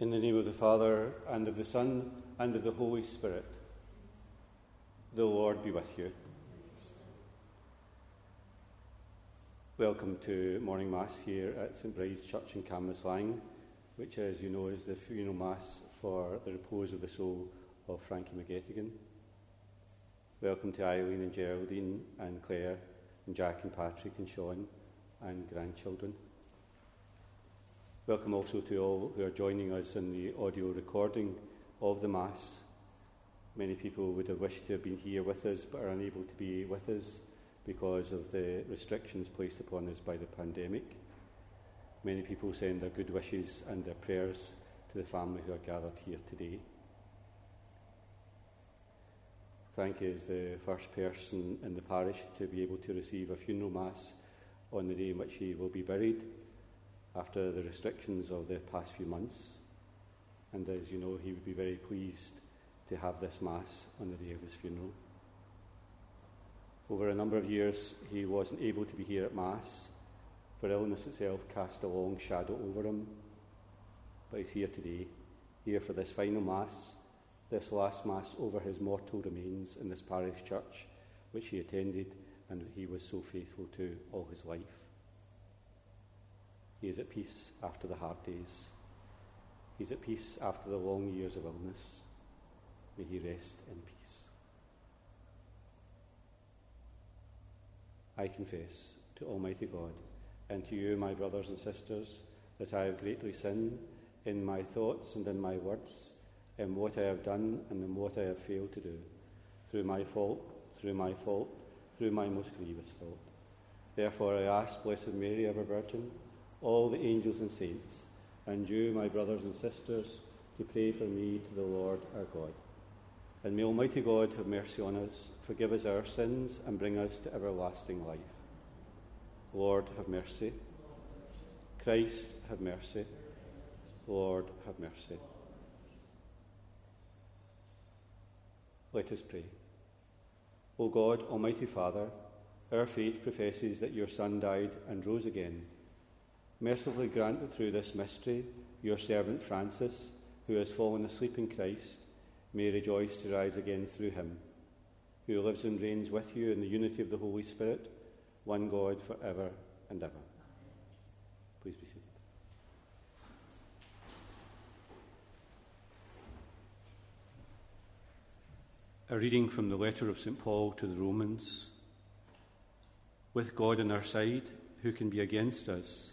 In the name of the Father, and of the Son, and of the Holy Spirit. The Lord be with you. Welcome to morning Mass here at St Bride's Church in Cambuslang, which, as you know, is the funeral Mass for the repose of the soul of Frankie McGettigan. Welcome to Eileen and Geraldine and Claire and Jack and Patrick and Sean and grandchildren. Welcome also to all who are joining us in the audio recording of the Mass. Many people would have wished to have been here with us but are unable to be with us because of the restrictions placed upon us by the pandemic. Many people send their good wishes and their prayers to the family who are gathered here today. Frankie is the first person in the parish to be able to receive a funeral mass on the day in which he will be buried after the restrictions of the past few months. And as you know, he would be very pleased to have this Mass on the day of his funeral. Over a number of years, he wasn't able to be here at Mass, for illness itself cast a long shadow over him. But he's here today, here for this final Mass, this last Mass over his mortal remains in this parish church, which he attended and he was so faithful to all his life. He is at peace after the hard days. He's at peace after the long years of illness. May he rest in peace. I confess to Almighty God and to you, my brothers and sisters, that I have greatly sinned in my thoughts and in my words, in what I have done and in what I have failed to do, through my fault, through my fault, through my most grievous fault. Therefore I ask Blessed Mary, ever Virgin, all the angels and saints, and you, my brothers and sisters, to pray for me to the Lord our God. And may Almighty God have mercy on us, forgive us our sins, and bring us to everlasting life. Lord, have mercy. Christ, have mercy. Lord, have mercy. Let us pray. O God, Almighty Father, our faith professes that your Son died and rose again Mercifully grant that through this mystery, your servant Francis, who has fallen asleep in Christ, may rejoice to rise again through him, who lives and reigns with you in the unity of the Holy Spirit, one God for ever and ever. Please be seated. A reading from the letter of St. Paul to the Romans. With God on our side, who can be against us?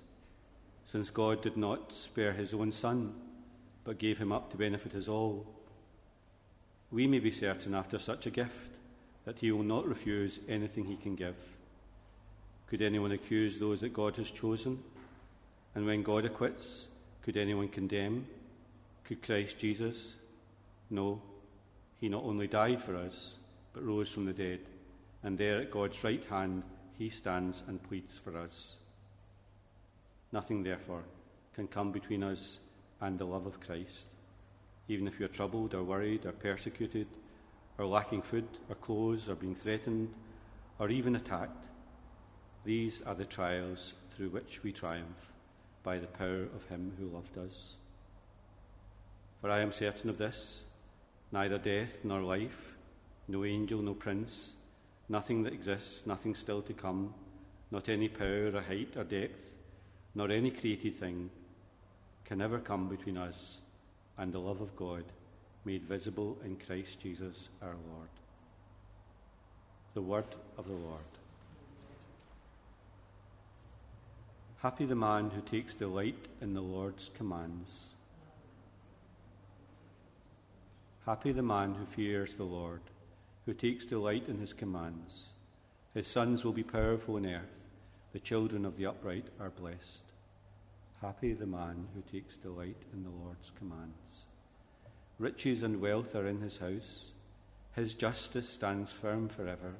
Since God did not spare his own Son, but gave him up to benefit us all. We may be certain after such a gift that he will not refuse anything he can give. Could anyone accuse those that God has chosen? And when God acquits, could anyone condemn? Could Christ Jesus? No, he not only died for us, but rose from the dead, and there at God's right hand he stands and pleads for us. Nothing, therefore, can come between us and the love of Christ. Even if you are troubled or worried or persecuted, or lacking food or clothes, or being threatened, or even attacked, these are the trials through which we triumph by the power of Him who loved us. For I am certain of this neither death nor life, no angel, no prince, nothing that exists, nothing still to come, not any power or height or depth nor any created thing can ever come between us and the love of God made visible in Christ Jesus our Lord. The word of the Lord. Happy the man who takes delight in the Lord's commands. Happy the man who fears the Lord, who takes delight in his commands. His sons will be powerful in earth, the children of the upright are blessed. Happy the man who takes delight in the Lord's commands. Riches and wealth are in his house. His justice stands firm forever.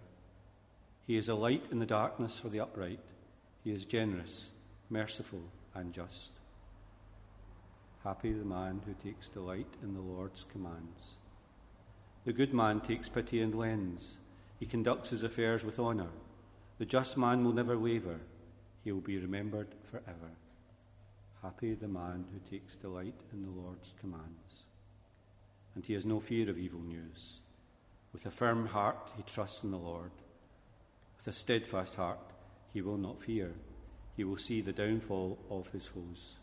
He is a light in the darkness for the upright. He is generous, merciful, and just. Happy the man who takes delight in the Lord's commands. The good man takes pity and lends. He conducts his affairs with honour. The just man will never waver. He will be remembered forever. Happy the man who takes delight in the Lord's commands. And he has no fear of evil news. With a firm heart, he trusts in the Lord. With a steadfast heart, he will not fear. He will see the downfall of his foes.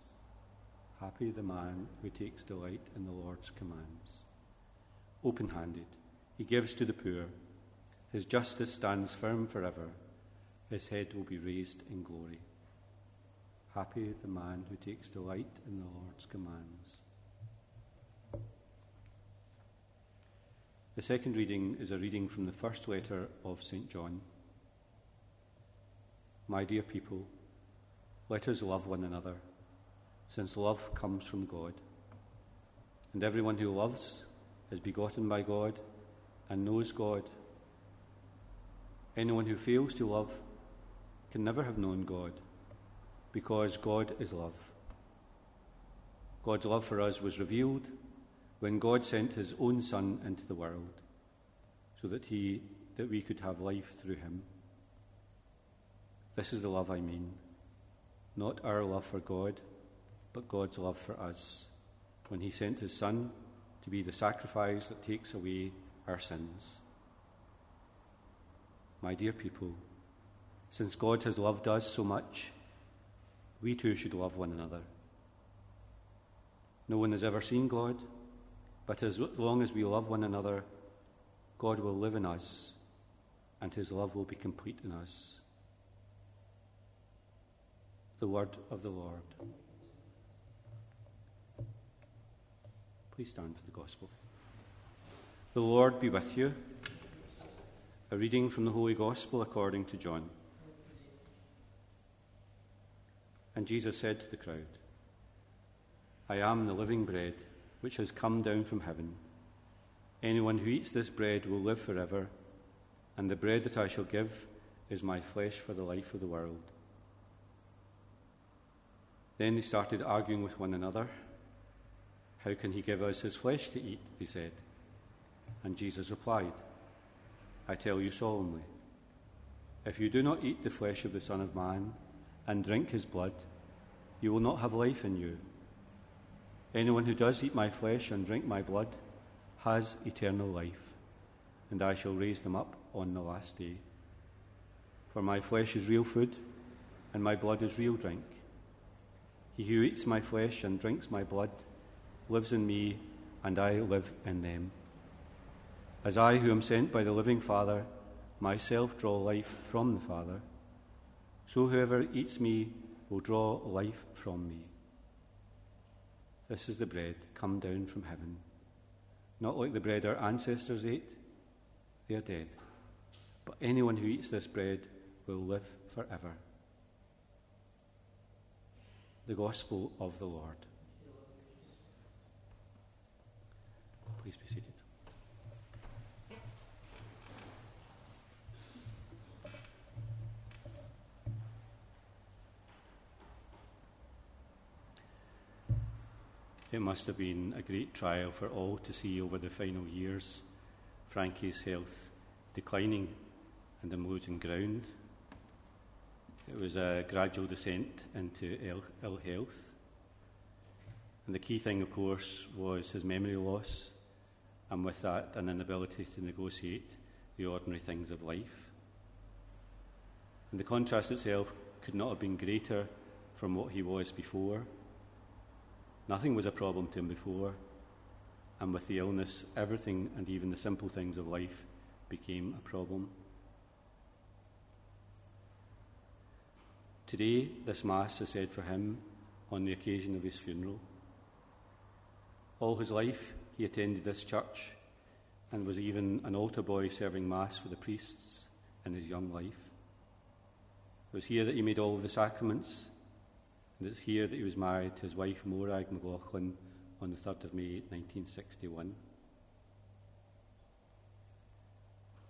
Happy the man who takes delight in the Lord's commands. Open handed, he gives to the poor. His justice stands firm forever. His head will be raised in glory. Happy the man who takes delight in the Lord's commands. The second reading is a reading from the first letter of St. John. My dear people, let us love one another, since love comes from God. And everyone who loves is begotten by God and knows God. Anyone who fails to love can never have known God because God is love. God's love for us was revealed when God sent his own Son into the world so that, he, that we could have life through him. This is the love I mean. Not our love for God, but God's love for us when he sent his Son to be the sacrifice that takes away our sins. My dear people, since God has loved us so much, we too should love one another. No one has ever seen God, but as long as we love one another, God will live in us and his love will be complete in us. The word of the Lord. Please stand for the gospel. The Lord be with you. A reading from the Holy Gospel according to John. And Jesus said to the crowd, I am the living bread which has come down from heaven. Anyone who eats this bread will live forever, and the bread that I shall give is my flesh for the life of the world. Then they started arguing with one another. How can he give us his flesh to eat? They said. And Jesus replied, I tell you solemnly, if you do not eat the flesh of the Son of Man and drink his blood, you will not have life in you. Anyone who does eat my flesh and drink my blood has eternal life, and I shall raise them up on the last day. For my flesh is real food, and my blood is real drink. He who eats my flesh and drinks my blood lives in me, and I live in them. As I, who am sent by the living Father, myself draw life from the Father, so whoever eats me will draw life from me. This is the bread come down from heaven. Not like the bread our ancestors ate, they are dead. But anyone who eats this bread will live forever. The Gospel of the Lord. Please be seated. It must have been a great trial for all to see over the final years Frankie's health declining and him losing ground. It was a gradual descent into Ill, Ill health. And the key thing, of course, was his memory loss, and with that, an inability to negotiate the ordinary things of life. And the contrast itself could not have been greater from what he was before. Nothing was a problem to him before, and with the illness, everything and even the simple things of life became a problem. Today, this Mass is said for him on the occasion of his funeral. All his life, he attended this church and was even an altar boy serving Mass for the priests in his young life. It was here that he made all the sacraments and it's here that he was married to his wife Morag McLaughlin on the 3rd of May 1961.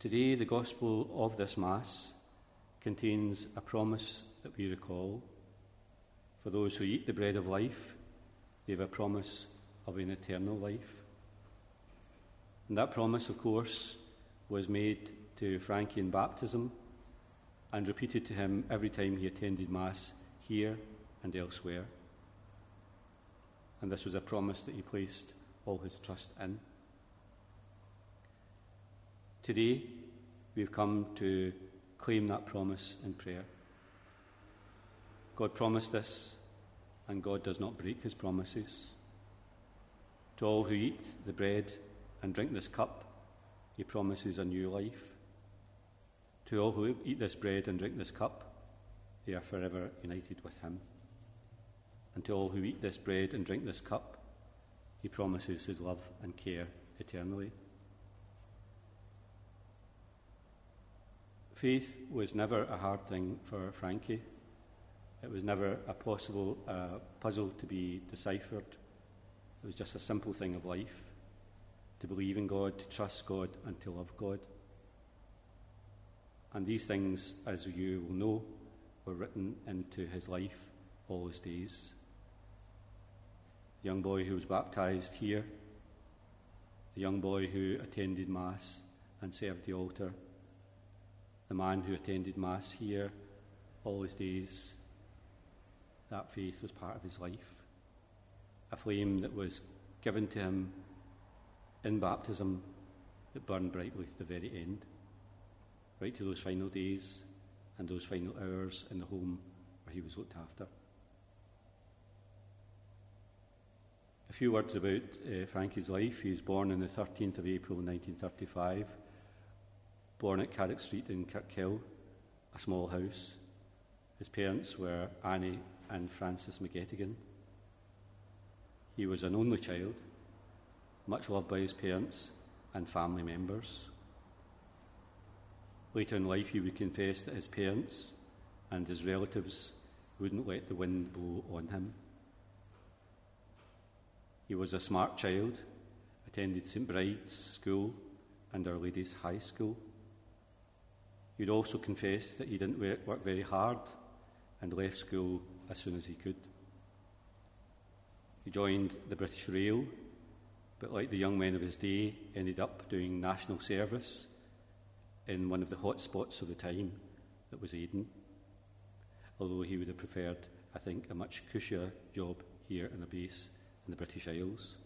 Today, the Gospel of this Mass contains a promise that we recall. For those who eat the bread of life, they have a promise of an eternal life. And that promise, of course, was made to Frankie in baptism and repeated to him every time he attended Mass here and elsewhere. and this was a promise that he placed all his trust in. Today, we've come to claim that promise in prayer. God promised this, and God does not break his promises. To all who eat the bread and drink this cup, he promises a new life. To all who eat this bread and drink this cup, they are forever united with him. And to all who eat this bread and drink this cup, he promises his love and care eternally. Faith was never a hard thing for Frankie. It was never a possible uh, puzzle to be deciphered. It was just a simple thing of life to believe in God, to trust God, and to love God. And these things, as you will know, were written into his life all his days. The young boy who was baptized here, the young boy who attended Mass and served the altar, the man who attended Mass here all his days, that faith was part of his life. A flame that was given to him in baptism that burned brightly to the very end, right to those final days and those final hours in the home where he was looked after. A few words about uh, Frankie's life. He was born on the 13th of April 1935, born at Carrick Street in Kirkhill, a small house. His parents were Annie and Francis McGettigan. He was an only child, much loved by his parents and family members. Later in life, he would confess that his parents and his relatives wouldn't let the wind blow on him. He was a smart child, attended St Bride's School and Our Lady's High School. He'd also confessed that he didn't work very hard and left school as soon as he could. He joined the British Rail, but like the young men of his day, ended up doing national service in one of the hot spots of the time that was Aden, although he would have preferred, I think, a much cushier job here in a base in the British Isles.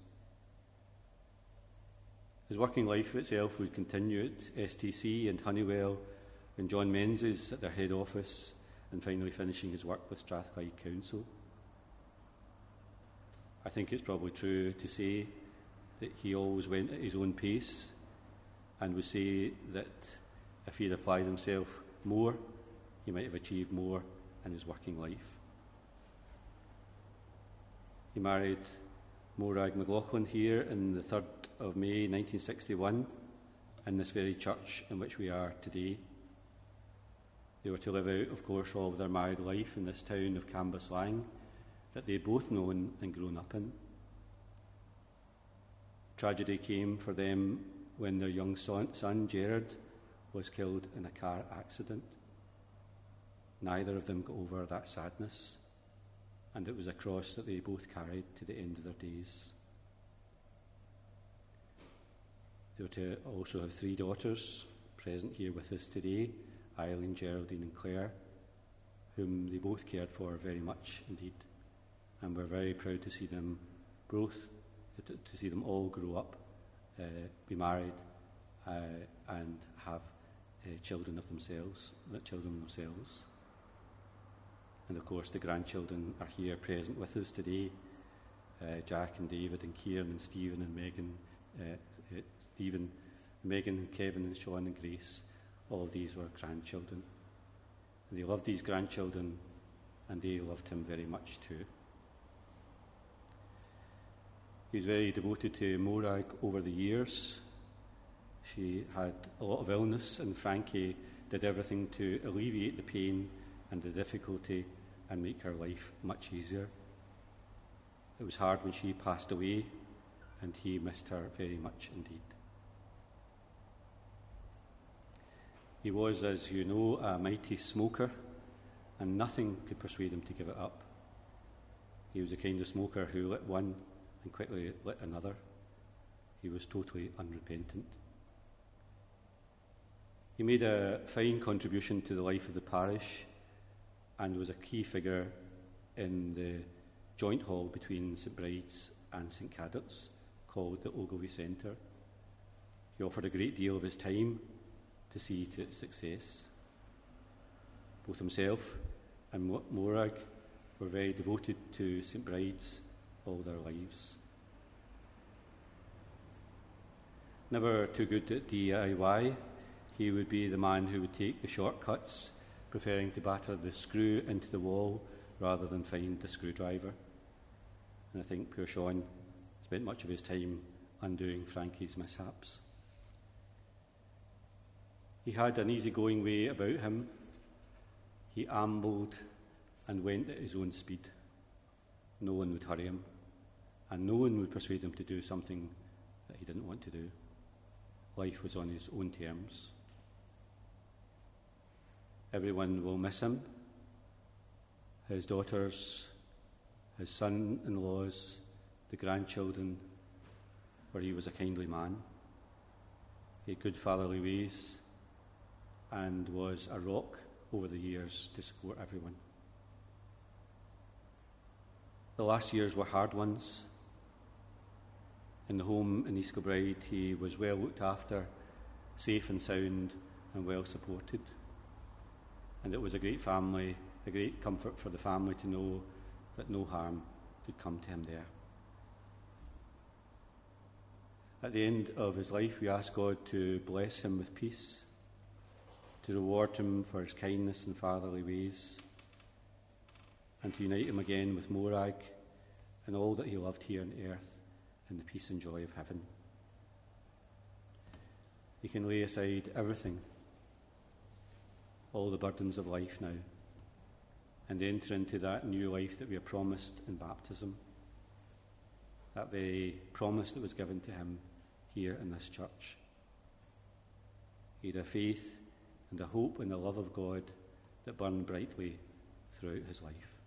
His working life itself would continue at STC and Honeywell and John Menzies at their head office and finally finishing his work with Strathclyde Council. I think it's probably true to say that he always went at his own pace and would say that if he had applied himself more, he might have achieved more in his working life. He married Morag McLaughlin here in the 3rd of May 1961 in this very church in which we are today. They were to live out, of course, all of their married life in this town of Cambuslang that they both known and grown up in. Tragedy came for them when their young son, son Gerard, was killed in a car accident. Neither of them got over that sadness, and it was a cross that they both carried to the end of their days. They were to also have three daughters present here with us today Eileen, Geraldine, and Claire, whom they both cared for very much indeed. And we're very proud to see them both, to, to see them all grow up, uh, be married, uh, and have uh, children of themselves, children themselves. And of course, the grandchildren are here present with us today. Uh, Jack and David and Kieran and Stephen and Megan, uh, uh, Stephen, Megan and Kevin and Sean and Grace. All these were grandchildren. And they loved these grandchildren and they loved him very much too. He was very devoted to Morag over the years. She had a lot of illness, and Frankie did everything to alleviate the pain and the difficulty and make her life much easier. It was hard when she passed away, and he missed her very much indeed. He was, as you know, a mighty smoker, and nothing could persuade him to give it up. He was the kind of smoker who lit one and quickly lit another. He was totally unrepentant. He made a fine contribution to the life of the parish and was a key figure in the joint hall between St Bride's and St Cadoc's called the Ogilvie Centre. He offered a great deal of his time to see to its success. Both himself and Morag were very devoted to St Bride's all their lives. Never too good at DIY, he would be the man who would take the shortcuts, preferring to batter the screw into the wall rather than find the screwdriver. And I think poor Sean spent much of his time undoing Frankie's mishaps. He had an easygoing way about him. He ambled and went at his own speed. No one would hurry him, and no one would persuade him to do something that he didn't want to do. Life was on his own terms. Everyone will miss him. His daughters, his son in laws, the grandchildren, for he was a kindly man. He had good fatherly ways and was a rock over the years to support everyone. The last years were hard ones. In the home in East Kilbride, he was well looked after, safe and sound, and well supported. And it was a great family, a great comfort for the family to know that no harm could come to him there. At the end of his life, we ask God to bless him with peace, to reward him for his kindness and fatherly ways and to unite him again with Morag and all that he loved here on earth in the peace and joy of heaven. He can lay aside everything, all the burdens of life now, and enter into that new life that we are promised in baptism, that very promise that was given to him here in this church. He had a faith and a hope in the love of God that burned brightly throughout his life.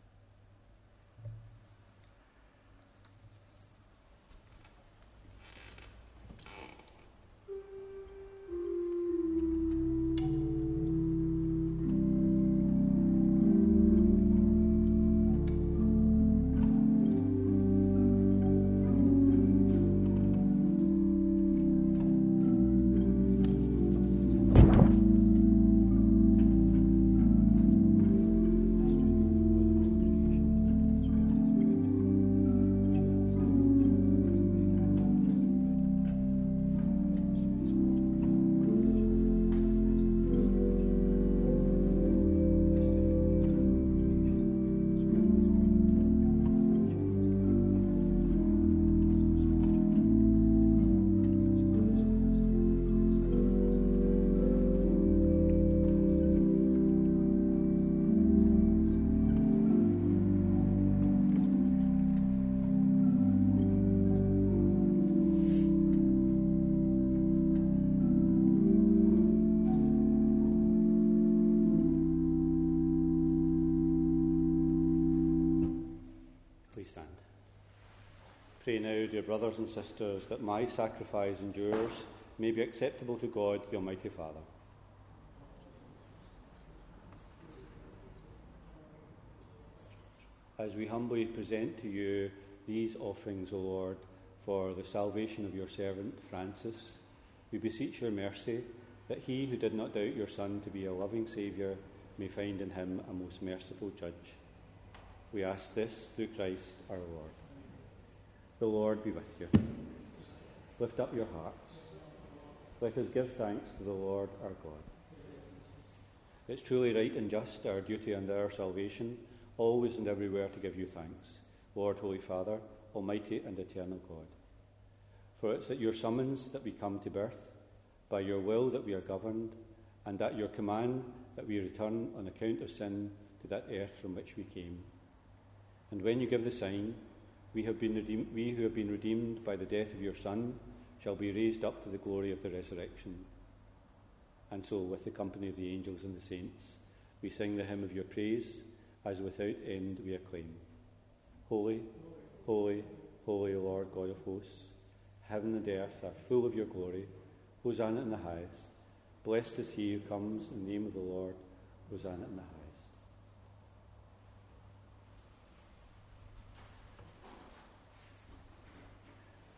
Pray now, dear brothers and sisters, that my sacrifice and yours may be acceptable to God, the Almighty Father. As we humbly present to you these offerings, O Lord, for the salvation of your servant Francis, we beseech your mercy that he who did not doubt your Son to be a loving Saviour may find in him a most merciful judge. We ask this through Christ our Lord. The Lord be with you. Lift up your hearts. Let us give thanks to the Lord our God. It's truly right and just, our duty and our salvation, always and everywhere to give you thanks, Lord, Holy Father, Almighty and eternal God. For it's at your summons that we come to birth, by your will that we are governed, and at your command that we return on account of sin to that earth from which we came. And when you give the sign, we, have been redeemed, we who have been redeemed by the death of your Son shall be raised up to the glory of the resurrection. And so, with the company of the angels and the saints, we sing the hymn of your praise, as without end we acclaim. Holy, holy, holy Lord God of hosts, heaven and earth are full of your glory. Hosanna in the highest. Blessed is he who comes in the name of the Lord. Hosanna in the highest.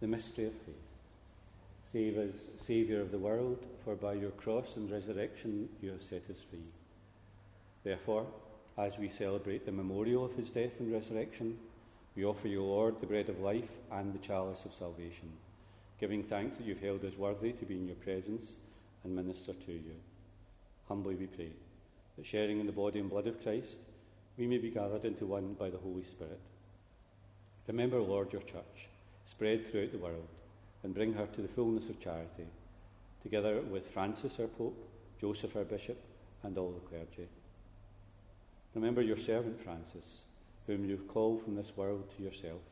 The mystery of faith. Save us, Saviour of the world, for by your cross and resurrection you have set us free. Therefore, as we celebrate the memorial of his death and resurrection, we offer you, Lord, the bread of life and the chalice of salvation, giving thanks that you've held us worthy to be in your presence and minister to you. Humbly we pray that sharing in the body and blood of Christ, we may be gathered into one by the Holy Spirit. Remember, Lord, your church spread throughout the world and bring her to the fullness of charity, together with Francis, our Pope, Joseph, our Bishop, and all the clergy. Remember your servant Francis, whom you've called from this world to yourself.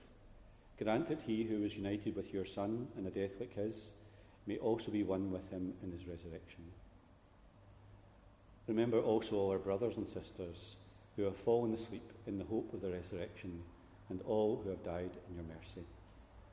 Grant that he who is united with your Son in a death like his may also be one with him in his resurrection. Remember also all our brothers and sisters who have fallen asleep in the hope of the resurrection, and all who have died in your mercy.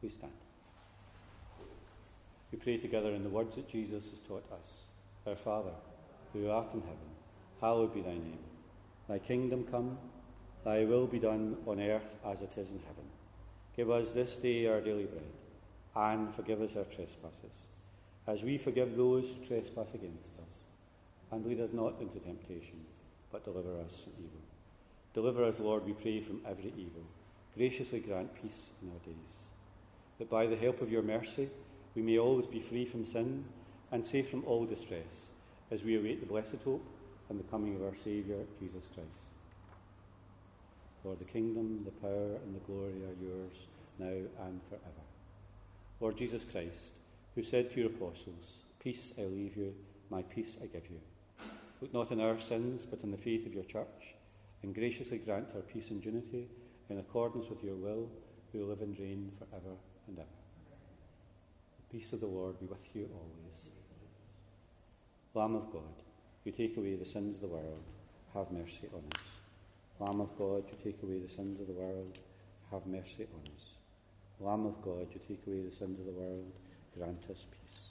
Please stand. We pray together in the words that Jesus has taught us. Our Father, who art in heaven, hallowed be thy name. Thy kingdom come, thy will be done on earth as it is in heaven. Give us this day our daily bread, and forgive us our trespasses, as we forgive those who trespass against us. And lead us not into temptation, but deliver us from evil. Deliver us, Lord, we pray, from every evil. Graciously grant peace in our days that by the help of your mercy we may always be free from sin and safe from all distress as we await the blessed hope and the coming of our Saviour, Jesus Christ. For the kingdom, the power, and the glory are yours now and forever. Lord Jesus Christ, who said to your apostles, Peace I leave you, my peace I give you. Look not on our sins, but on the faith of your church, and graciously grant her peace and unity in accordance with your will, who live and reign for ever and ever. The peace of the Lord be with you always. Lamb of God, you take away the sins of the world, have mercy on us. Lamb of God, you take away the sins of the world, have mercy on us. Lamb of God, you take away the sins of the world, grant us peace.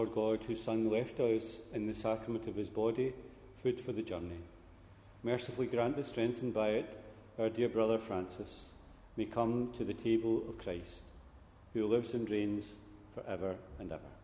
Lord God, whose Son left us in the sacrament of his body, food for the journey, mercifully grant that, strengthened by it, our dear brother Francis may come to the table of Christ, who lives and reigns for ever and ever.